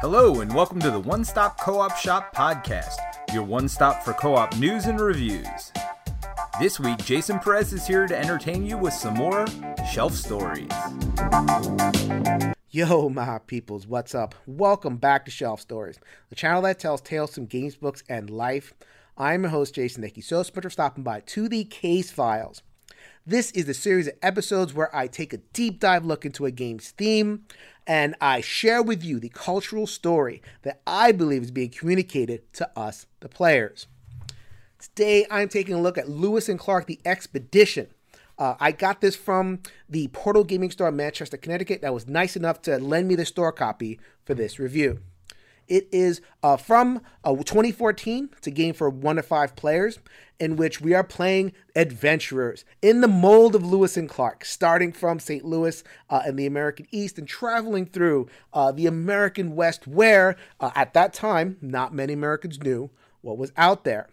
Hello, and welcome to the One Stop Co op Shop podcast, your one stop for co op news and reviews. This week, Jason Perez is here to entertain you with some more shelf stories. Yo, my peoples, what's up? Welcome back to Shelf Stories, the channel that tells tales from games, books, and life. I'm your host, Jason you so much for stopping by to the Case Files. This is the series of episodes where I take a deep dive look into a game's theme and I share with you the cultural story that I believe is being communicated to us, the players. Today, I'm taking a look at Lewis and Clark, The Expedition. Uh, I got this from the Portal Gaming Store in Manchester, Connecticut, that was nice enough to lend me the store copy for this review. It is uh, from uh, 2014. It's a game for one to five players in which we are playing adventurers in the mold of Lewis and Clark, starting from St. Louis uh, in the American East and traveling through uh, the American West, where uh, at that time, not many Americans knew what was out there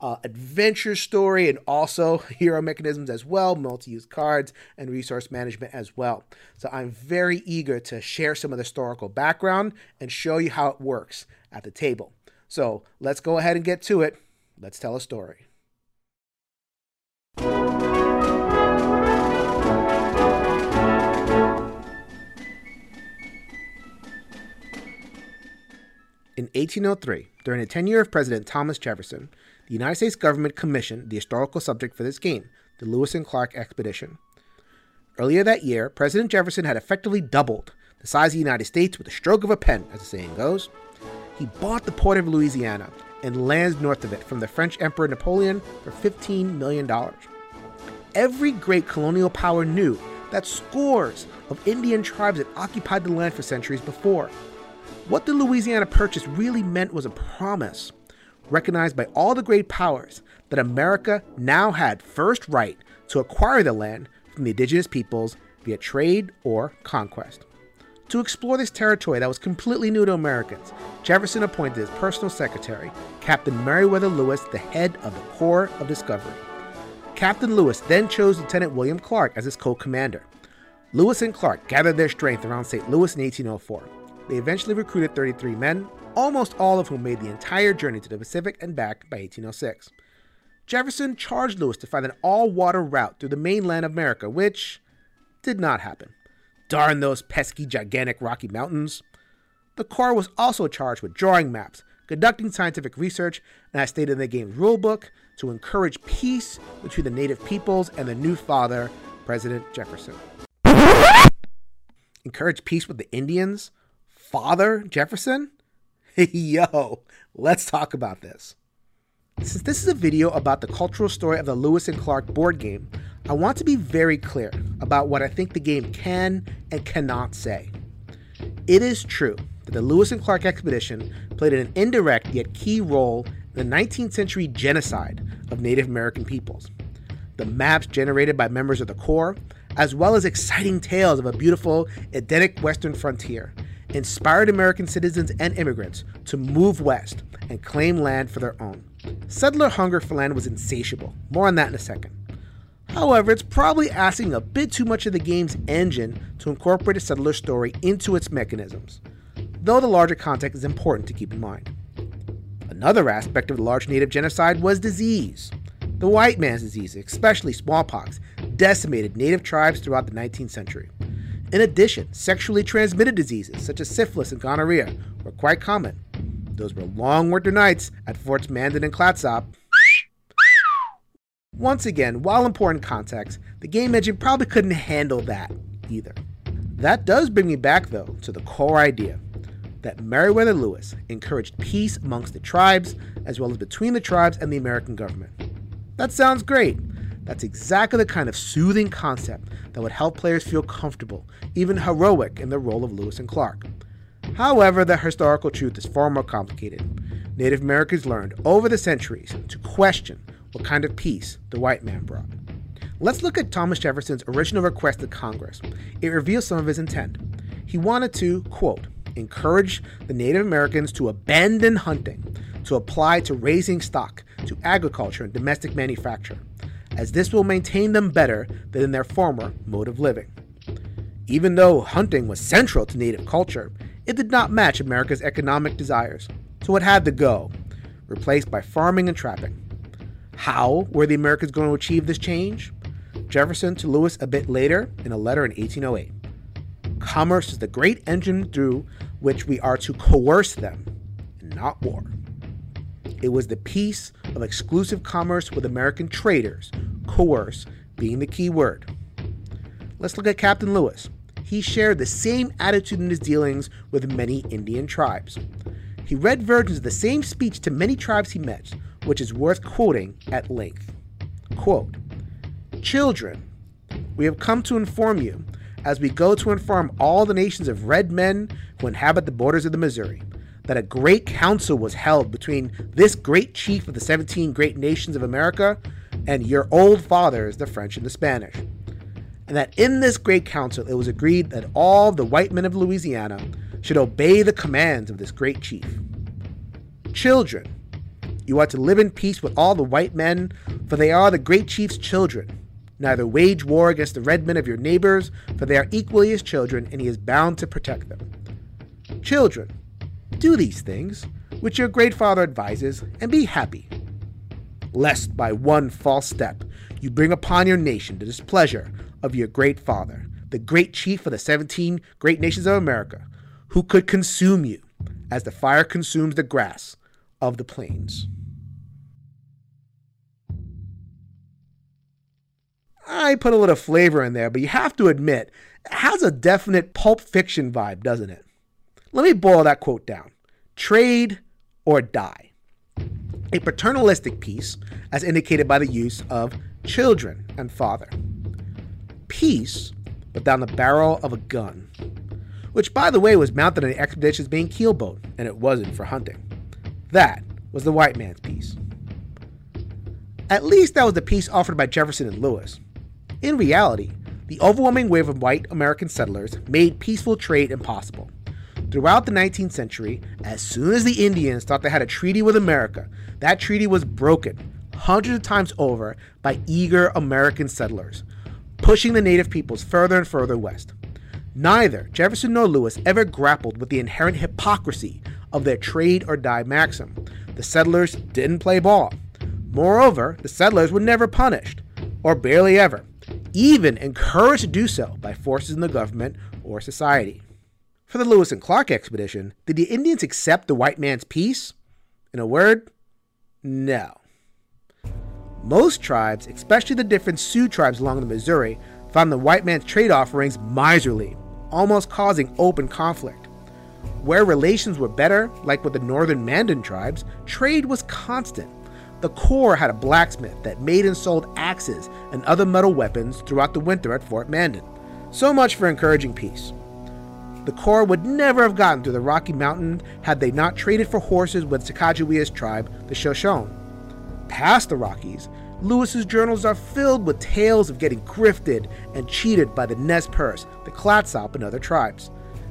uh, adventure story and also hero mechanisms as well, multi use cards and resource management as well. So I'm very eager to share some of the historical background and show you how it works at the table. So let's go ahead and get to it. Let's tell a story. In 1803, during the tenure of President Thomas Jefferson, the United States government commissioned the historical subject for this game, the Lewis and Clark Expedition. Earlier that year, President Jefferson had effectively doubled the size of the United States with a stroke of a pen, as the saying goes. He bought the port of Louisiana and lands north of it from the French Emperor Napoleon for $15 million. Every great colonial power knew that scores of Indian tribes had occupied the land for centuries before. What the Louisiana Purchase really meant was a promise recognized by all the great powers that America now had first right to acquire the land from the indigenous peoples via trade or conquest. To explore this territory that was completely new to Americans, Jefferson appointed his personal secretary, Captain Meriwether Lewis, the head of the Corps of Discovery. Captain Lewis then chose Lieutenant William Clark as his co commander. Lewis and Clark gathered their strength around St. Louis in 1804. They eventually recruited 33 men, almost all of whom made the entire journey to the Pacific and back by 1806. Jefferson charged Lewis to find an all water route through the mainland of America, which did not happen. Darn those pesky, gigantic Rocky Mountains. The Corps was also charged with drawing maps, conducting scientific research, and as stated in the game's rulebook, to encourage peace between the native peoples and the new father, President Jefferson. encourage peace with the Indians? Father Jefferson? Yo, let's talk about this. Since this is a video about the cultural story of the Lewis and Clark board game, I want to be very clear about what I think the game can and cannot say. It is true that the Lewis and Clark expedition played an indirect yet key role in the 19th century genocide of Native American peoples. The maps generated by members of the Corps, as well as exciting tales of a beautiful, Edenic western frontier, inspired American citizens and immigrants to move west and claim land for their own. Settler hunger for land was insatiable. More on that in a second. However, it's probably asking a bit too much of the game's engine to incorporate a settler story into its mechanisms, though the larger context is important to keep in mind. Another aspect of the large native genocide was disease. The white man's disease, especially smallpox, decimated native tribes throughout the 19th century. In addition, sexually transmitted diseases such as syphilis and gonorrhea were quite common. Those were long winter nights at Forts Mandan and Clatsop. Once again, while important context, the game engine probably couldn't handle that either. That does bring me back, though, to the core idea that Meriwether Lewis encouraged peace amongst the tribes as well as between the tribes and the American government. That sounds great, that's exactly the kind of soothing concept that would help players feel comfortable, even heroic, in the role of Lewis and Clark. However, the historical truth is far more complicated. Native Americans learned over the centuries to question what kind of peace the white man brought. Let's look at Thomas Jefferson's original request to Congress. It reveals some of his intent. He wanted to, quote, encourage the Native Americans to abandon hunting, to apply to raising stock, to agriculture and domestic manufacture as this will maintain them better than in their former mode of living. Even though hunting was central to native culture, it did not match America's economic desires, so it had to go, replaced by farming and trapping. How were the Americans going to achieve this change? Jefferson to Lewis a bit later in a letter in 1808. Commerce is the great engine through which we are to coerce them, and not war. It was the peace of exclusive commerce with American traders, coerce being the key word. Let's look at Captain Lewis. He shared the same attitude in his dealings with many Indian tribes. He read versions of the same speech to many tribes he met, which is worth quoting at length. Quote, Children, we have come to inform you, as we go to inform all the nations of red men who inhabit the borders of the Missouri, that a great council was held between this great chief of the 17 great nations of America and your old fathers, the French and the Spanish. And that in this great council it was agreed that all the white men of Louisiana should obey the commands of this great chief. Children, you are to live in peace with all the white men, for they are the great chief's children. Neither wage war against the red men of your neighbors, for they are equally his children, and he is bound to protect them. Children, do these things, which your great father advises, and be happy. Lest by one false step you bring upon your nation the displeasure of your great father, the great chief of the seventeen great nations of America, who could consume you as the fire consumes the grass of the plains. I put a little flavor in there, but you have to admit, it has a definite pulp fiction vibe, doesn't it? Let me boil that quote down trade or die. A paternalistic peace, as indicated by the use of children and father. Peace, but down the barrel of a gun. Which, by the way, was mounted on the expedition's main keelboat, and it wasn't for hunting. That was the white man's peace. At least that was the peace offered by Jefferson and Lewis. In reality, the overwhelming wave of white American settlers made peaceful trade impossible. Throughout the 19th century, as soon as the Indians thought they had a treaty with America, that treaty was broken hundreds of times over by eager American settlers, pushing the native peoples further and further west. Neither Jefferson nor Lewis ever grappled with the inherent hypocrisy of their trade or die maxim. The settlers didn't play ball. Moreover, the settlers were never punished, or barely ever even encouraged to do so by forces in the government or society. For the Lewis and Clark expedition, did the Indians accept the white man's peace? In a word, no. Most tribes, especially the different Sioux tribes along the Missouri, found the white man's trade offerings miserly, almost causing open conflict. Where relations were better, like with the northern Mandan tribes, trade was constant the Corps had a blacksmith that made and sold axes and other metal weapons throughout the winter at Fort Mandan. So much for encouraging peace. The Corps would never have gotten through the Rocky Mountains had they not traded for horses with Sacagawea's tribe, the Shoshone. Past the Rockies, Lewis's journals are filled with tales of getting grifted and cheated by the Nez Perce, the Clatsop, and other tribes.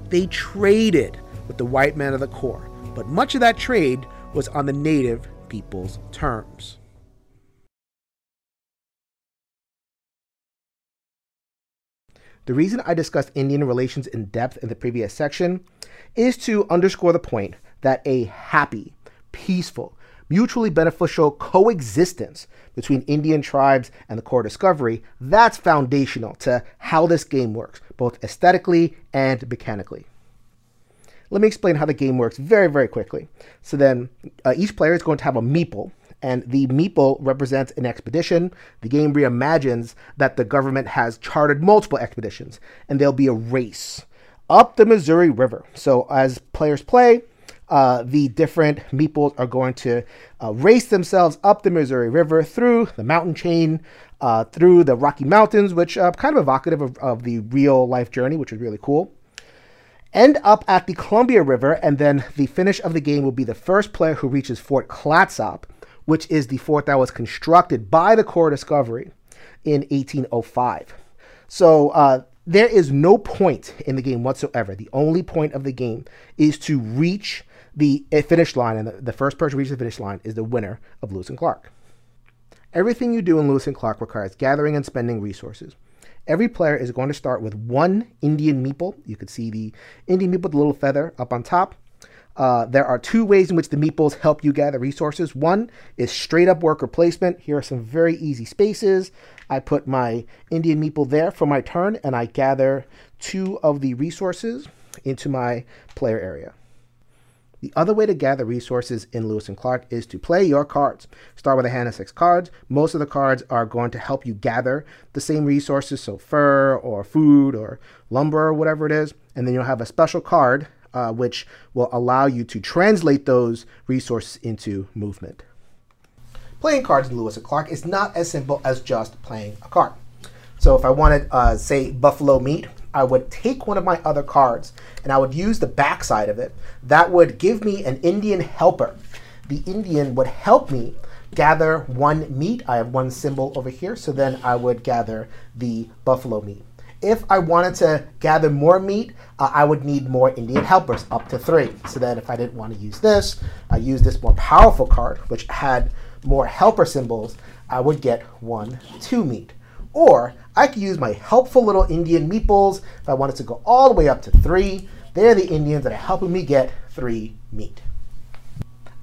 They traded with the white men of the Corps, but much of that trade was on the native people's terms. The reason I discussed Indian relations in depth in the previous section is to underscore the point that a happy, peaceful, mutually beneficial coexistence between Indian tribes and the Corps Discovery, that's foundational to how this game works, both aesthetically and mechanically. Let me explain how the game works very, very quickly. So then uh, each player is going to have a meeple, and the meeple represents an expedition. The game reimagines that the government has chartered multiple expeditions, and there'll be a race up the Missouri River. So as players play, uh, the different meeples are going to uh, race themselves up the Missouri River through the mountain chain, uh, through the Rocky Mountains, which are kind of evocative of, of the real life journey, which is really cool end up at the Columbia River, and then the finish of the game will be the first player who reaches Fort Clatsop, which is the fort that was constructed by the Corps Discovery in 1805. So uh, there is no point in the game whatsoever. The only point of the game is to reach the uh, finish line, and the, the first person to reach the finish line is the winner of Lewis and Clark. Everything you do in Lewis and Clark requires gathering and spending resources. every player is going to start with one Indian meeple. You can see the Indian meeple with the little feather up on top. Uh, there are two ways in which the meeples help you gather resources. One is straight up worker placement. Here are some very easy spaces. I put my Indian meeple there for my turn, and I gather two of the resources into my player area. The other way to gather resources in Lewis and Clark is to play your cards. Start with a hand of six cards. Most of the cards are going to help you gather the same resources, so fur or food or lumber or whatever it is. And then you'll have a special card uh, which will allow you to translate those resources into movement. Playing cards in Lewis and Clark is not as simple as just playing a card. So if I wanted, uh, say, buffalo meat, I would take one of my other cards and I would use the backside of it. That would give me an Indian helper. The Indian would help me gather one meat. I have one symbol over here, so then I would gather the buffalo meat. If I wanted to gather more meat, uh, I would need more Indian helpers, up to three. So then if I didn't want to use this, I use this more powerful card, which had more helper symbols, I would get one, two meat. Or I could use my helpful little Indian meeples if I wanted to go all the way up to three. They're the Indians that are helping me get three meat.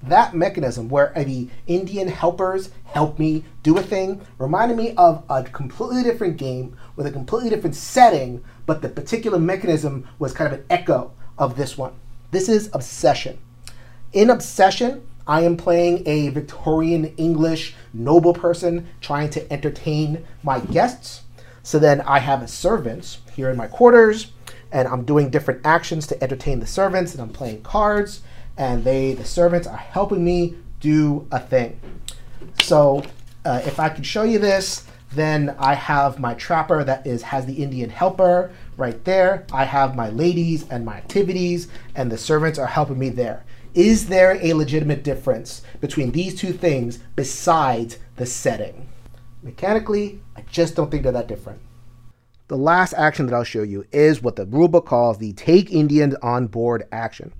That mechanism where the Indian helpers help me do a thing reminded me of a completely different game with a completely different setting, but the particular mechanism was kind of an echo of this one. This is Obsession. In Obsession, I am playing a Victorian English noble person trying to entertain my guests. So then I have servants here in my quarters, and I'm doing different actions to entertain the servants, and I'm playing cards, and they, the servants, are helping me do a thing. So uh, if I can show you this, then I have my trapper that is has the Indian helper right there. I have my ladies and my activities, and the servants are helping me there. Is there a legitimate difference between these two things besides the setting? Mechanically, I just don't think they're that different. The last action that I'll show you is what the rulebook calls the Take Indians on Board action.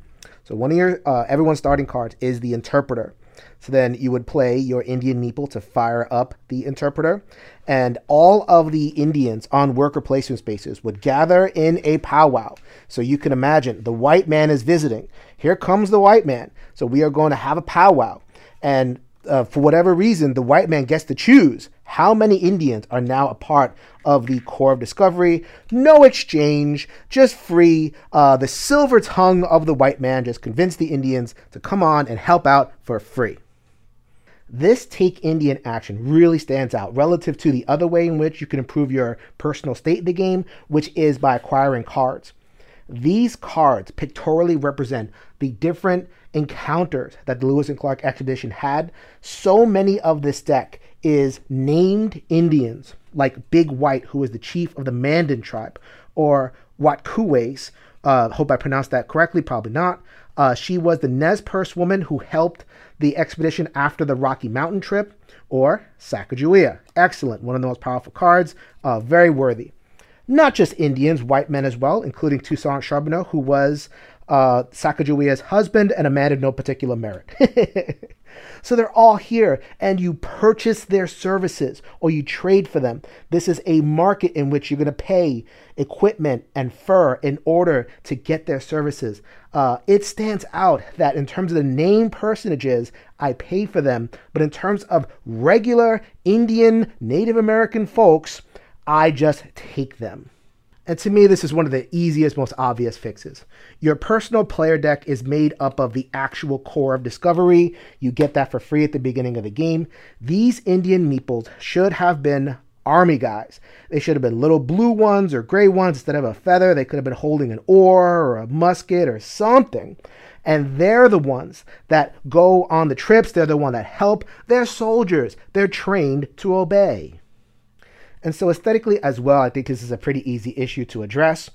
So one of your uh, everyone's starting cards is the Interpreter. So then you would play your Indian meeple to fire up the interpreter, and all of the Indians on worker placement spaces would gather in a powwow. So you can imagine the white man is visiting. Here comes the white man. So we are going to have a powwow. And uh, for whatever reason, the white man gets to choose how many Indians are now a part of the Corps of Discovery. No exchange, just free. Uh, the silver tongue of the white man just convinced the Indians to come on and help out for free. This take Indian action really stands out relative to the other way in which you can improve your personal state in the game, which is by acquiring cards. These cards pictorially represent the different encounters that the Lewis and Clark expedition had. So many of this deck is named Indians, like Big White, who is the chief of the Mandan tribe, or Watkuweis. Uh, hope I pronounced that correctly, probably not. Uh, she was the Nez Perce woman who helped the expedition after the Rocky Mountain trip, or Sacagawea. Excellent, one of the most powerful cards, uh, very worthy. Not just Indians, white men as well, including Toussaint Charbonneau, who was uh, Sacagawea's husband and a man of no particular merit. So they're all here, and you purchase their services or you trade for them. This is a market in which you're going to pay equipment and fur in order to get their services. Uh, it stands out that in terms of the name personages, I pay for them, but in terms of regular Indian Native American folks, I just take them. And to me, this is one of the easiest, most obvious fixes. Your personal player deck is made up of the actual Corps of Discovery. You get that for free at the beginning of the game. These Indian meeples should have been army guys. They should have been little blue ones or gray ones instead of a feather. They could have been holding an oar or a musket or something. And they're the ones that go on the trips. They're the one that help. They're soldiers. They're trained to obey. And so, aesthetically as well, I think this is a pretty easy issue to address.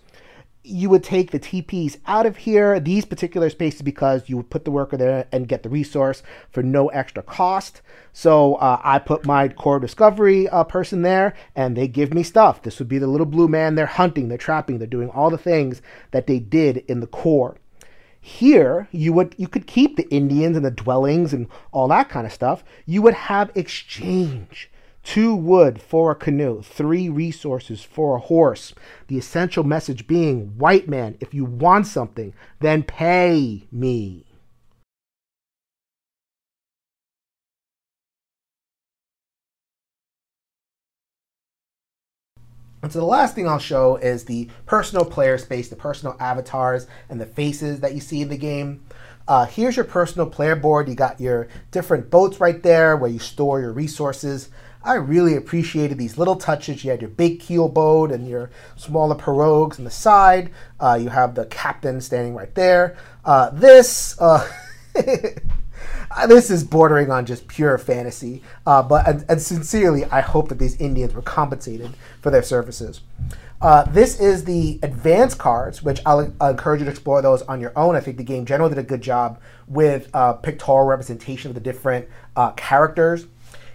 You would take the TPs out of here, these particular spaces, because you would put the worker there and get the resource for no extra cost. So uh, I put my Corps Discovery uh, person there, and they give me stuff. This would be the little blue man. They're hunting, they're trapping, they're doing all the things that they did in the Corps. Here, you would you could keep the Indians and the dwellings and all that kind of stuff. You would have exchange two wood for a canoe, three resources for a horse. The essential message being white man, if you want something, then pay me. And so the last thing I'll show is the personal player space, the personal avatars, and the faces that you see in the game. Uh, here's your personal player board. You got your different boats right there where you store your resources. I really appreciated these little touches. You had your big keel boat and your smaller pirogues on the side. Uh, you have the captain standing right there. Uh, this uh, this is bordering on just pure fantasy. Uh, but and, and, sincerely, I hope that these Indians were compensated for their services. Uh, this is the advanced cards, which I'll, I'll, encourage you to explore those on your own. I think the game generally did a good job with uh, pictorial representation of the different uh, characters.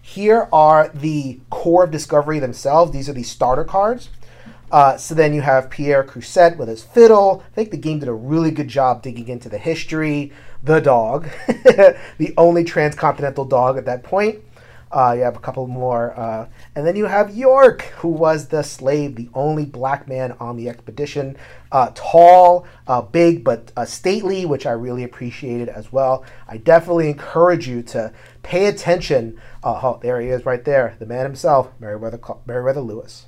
Here are the Corps of Discovery themselves. These are the starter cards. Uh, so then you have Pierre Cruzatte with his fiddle. I think the game did a really good job digging into the history. The dog, the only transcontinental dog at that point. Uh, you have a couple more. Uh, and then you have York, who was the slave, the only black man on the expedition. Uh, tall, uh, big, but uh, stately, which I really appreciated as well. I definitely encourage you to pay attention. Uh, oh, there he is right there, the man himself, Meriwether, Meriwether Lewis.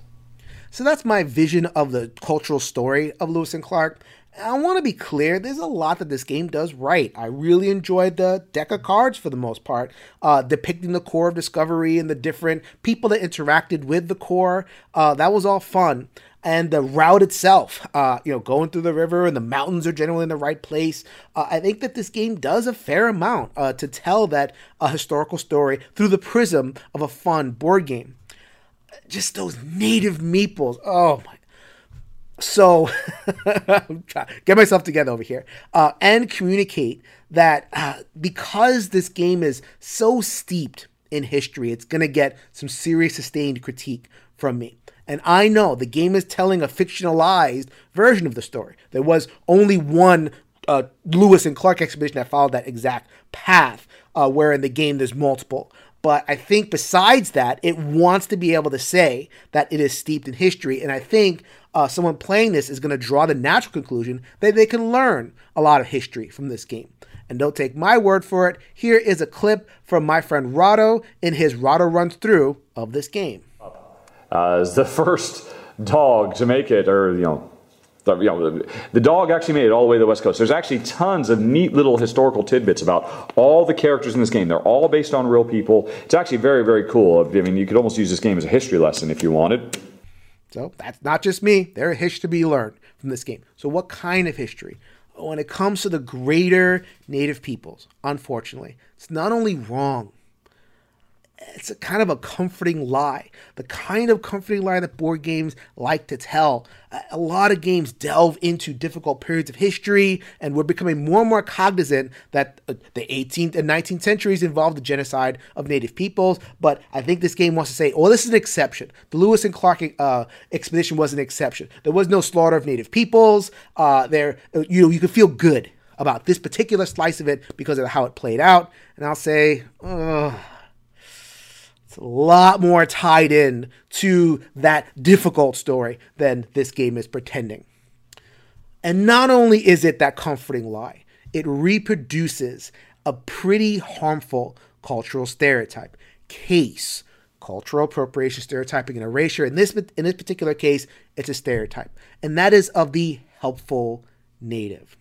So that's my vision of the cultural story of Lewis and Clark. I want to be clear, there's a lot that this game does right. I really enjoyed the deck of cards for the most part, uh, depicting the Corps of Discovery and the different people that interacted with the Corps. Uh, that was all fun. And the route itself, uh, you know, going through the river and the mountains are generally in the right place. Uh, I think that this game does a fair amount uh, to tell that historical story through the prism of a fun board game just those native meeples. Oh my. So, get myself together over here uh, and communicate that uh, because this game is so steeped in history, it's going to get some serious sustained critique from me. And I know the game is telling a fictionalized version of the story. There was only one uh, Lewis and Clark expedition that followed that exact path, uh, where in the game there's multiple. But I think besides that, it wants to be able to say that it is steeped in history. And I think uh, someone playing this is going to draw the natural conclusion that they can learn a lot of history from this game. And don't take my word for it. Here is a clip from my friend Rahdo in his Rahdo Runs Through of this game. Uh, the first dog to make it, or, you know, the, you know, the dog actually made it all the way to the West Coast. There's actually tons of neat little historical tidbits about all the characters in this game. They're all based on real people. It's actually very, very cool. I mean, you could almost use this game as a history lesson if you wanted. So that's not just me. There's history to be learned from this game. So, what kind of history? When it comes to the greater native peoples, unfortunately, it's not only wrong, it's a kind of a comforting lie. The kind of comforting lie that board games like to tell. A lot of games delve into difficult periods of history, and we're becoming more and more cognizant that uh, the 18th and 19th centuries involved the genocide of native peoples. But I think this game wants to say, oh, this is an exception. The Lewis and Clark uh, expedition was an exception. There was no slaughter of native peoples. Uh, there, you know, you could feel good about this particular slice of it because of how it played out. And I'll say, ugh it's a lot more tied in to that difficult story than this game is pretending. And not only is it that comforting lie, it reproduces a pretty harmful cultural stereotype. Case cultural appropriation, stereotyping, and erasure. In this in this particular case, it's a stereotype, and that is of the helpful native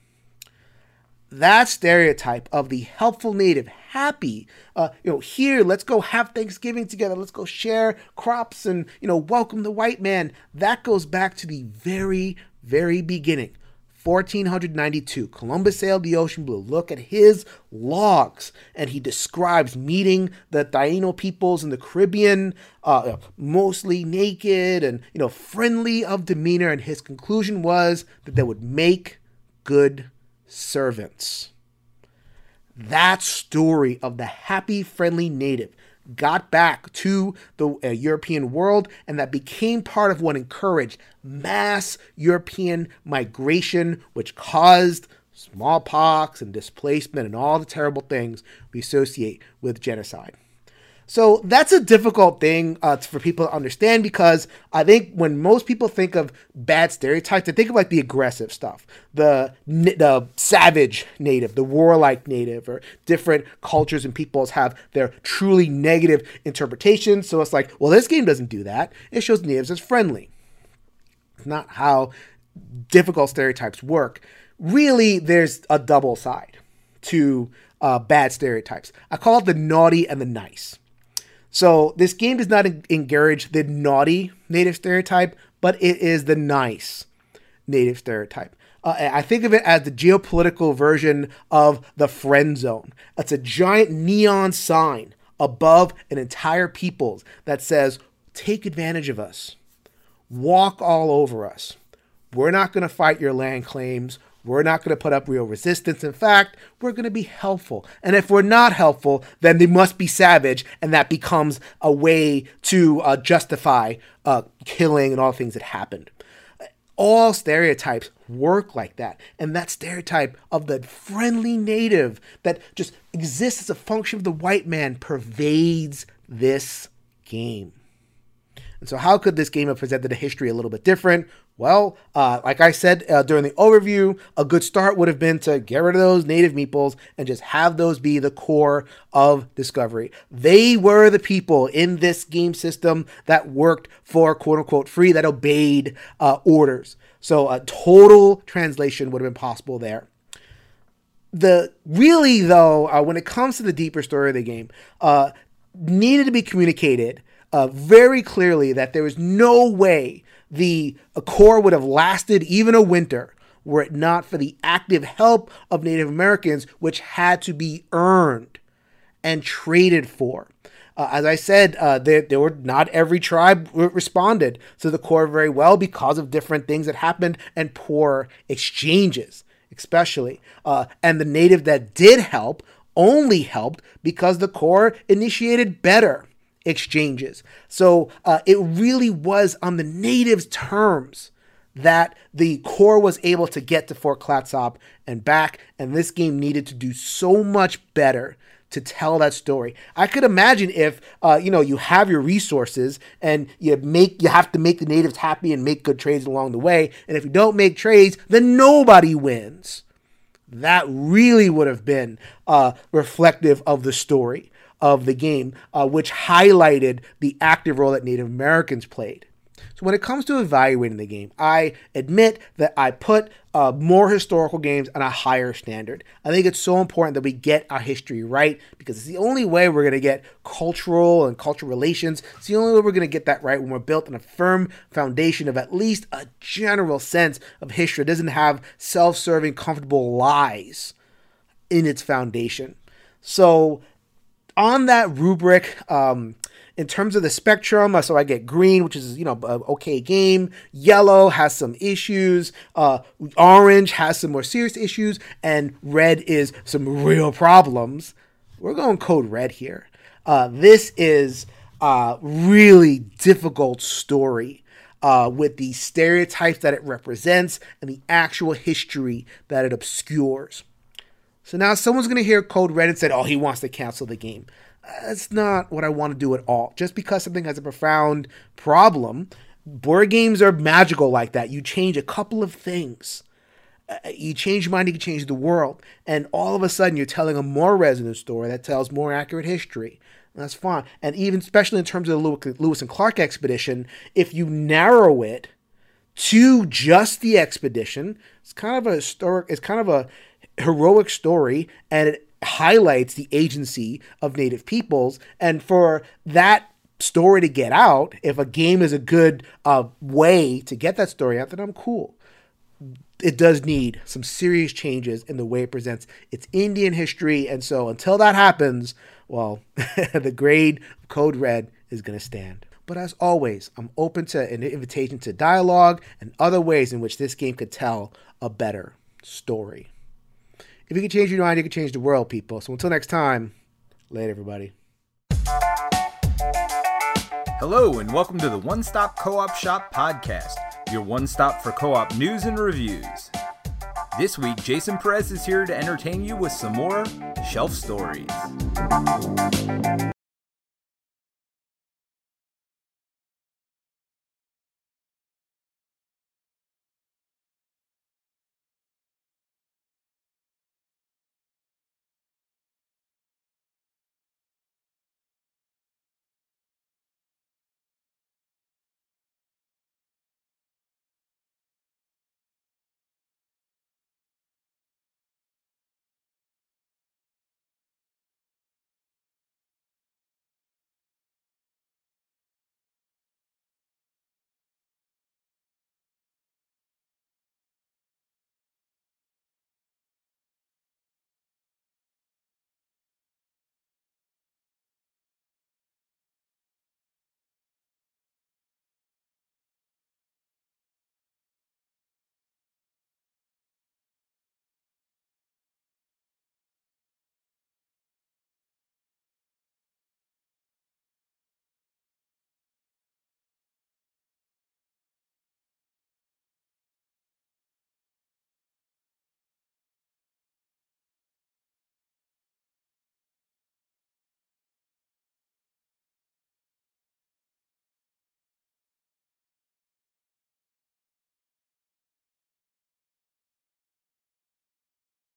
that stereotype of the helpful native happy uh, you know here let's go have thanksgiving together let's go share crops and you know welcome the white man. That goes back to the very very beginning 1492 columbus sailed the ocean blue. Look at his logs. And he describes meeting the taino peoples in the caribbean uh, mostly naked and you know friendly of demeanor. And his conclusion was that they would make good servants. That story of the happy, friendly native got back to the uh, European world, and that became part of what encouraged mass European migration, which caused smallpox and displacement and all the terrible things we associate with genocide. So that's a difficult thing uh, for people to understand because I think when most people think of bad stereotypes, they think of like the aggressive stuff, the the savage native, the warlike native, or different cultures and peoples have their truly negative interpretations. So it's like, well, this game doesn't do that. It shows natives as friendly. It's not how difficult stereotypes work. Really, there's a double side to uh, bad stereotypes. I call it the naughty and the nice. So this game does not encourage the naughty native stereotype, but it is the nice native stereotype. Uh, I think of it as the geopolitical version of the friend zone. It's a giant neon sign above an entire peoples that says, take advantage of us, walk all over us. We're not going to fight your land claims. We're not going to put up real resistance. In fact, we're going to be helpful. And if we're not helpful, then they must be savage, and that becomes a way to uh, justify uh, killing and all the things that happened. All stereotypes work like that. And that stereotype of the friendly native that just exists as a function of the white man pervades this game. And so, how could this game have presented a history a little bit different? Well, uh, like I said uh, during the overview, a good start would have been to get rid of those native meeples and just have those be the Corps of Discovery. They were the people in this game system that worked for quote unquote free, that obeyed uh, orders. So, a total translation would have been possible there the really though uh, when it comes to the deeper story of the game uh, needed to be communicated uh, very clearly that there was no way the Corps would have lasted even a winter were it not for the active help of Native Americans, which had to be earned and traded for. Uh, as I said, uh, there, there were not every tribe responded to the Corps very well because of different things that happened and poor exchanges, especially. Uh, and the native that did help only helped because the Corps initiated better exchanges. So uh, it really was on the natives' terms that the Corps was able to get to Fort Clatsop and back, and this game needed to do so much better to tell that story. I could imagine if uh, you know you have your resources and you make you have to make the natives happy and make good trades along the way, and if you don't make trades, then nobody wins. That really would have been uh, reflective of the story of the game, uh, which highlighted the active role that Native Americans played. So when it comes to evaluating the game, I admit that I put uh, more historical games on a higher standard. I think it's so important that we get our history right because it's the only way we're going to get cultural and cultural relations. It's the only way we're going to get that right when we're built on a firm foundation of at least a general sense of history. It doesn't have self serving, comfortable lies in its foundation. So on that rubric, um, in terms of the spectrum, uh, so I get green, which is you know okay game. Yellow has some issues. Uh, orange has some more serious issues, and red is some real problems. We're going code red here. Uh, this is a really difficult story uh, with the stereotypes that it represents and the actual history that it obscures. So now someone's going to hear Code Red and said, oh, he wants to cancel the game. That's not what I want to do at all. Just because something has a profound problem, board games are magical like that. You change a couple of things. Uh, you change your mind, you can change the world. And all of a sudden, you're telling a more resonant story that tells more accurate history. That's fine. And even, especially in terms of the Lewis and Clark expedition, if you narrow it to just the expedition, it's kind of a historic, it's kind of a heroic story and it highlights the agency of native peoples. And for that story to get out if a game is a good uh, way to get that story out then i'm cool. It does need some serious changes in the way it presents its indian history. And so until that happens well the grade code red is going to stand. But as always i'm open to an invitation to dialogue and other ways in which this game could tell a better story if you can change your mind, you can change the world, people. So until next time, later, everybody. Hello, and welcome to the One Stop Co op Shop podcast, your one stop for co op news and reviews. This week, Jason Perez is here to entertain you with some more shelf stories.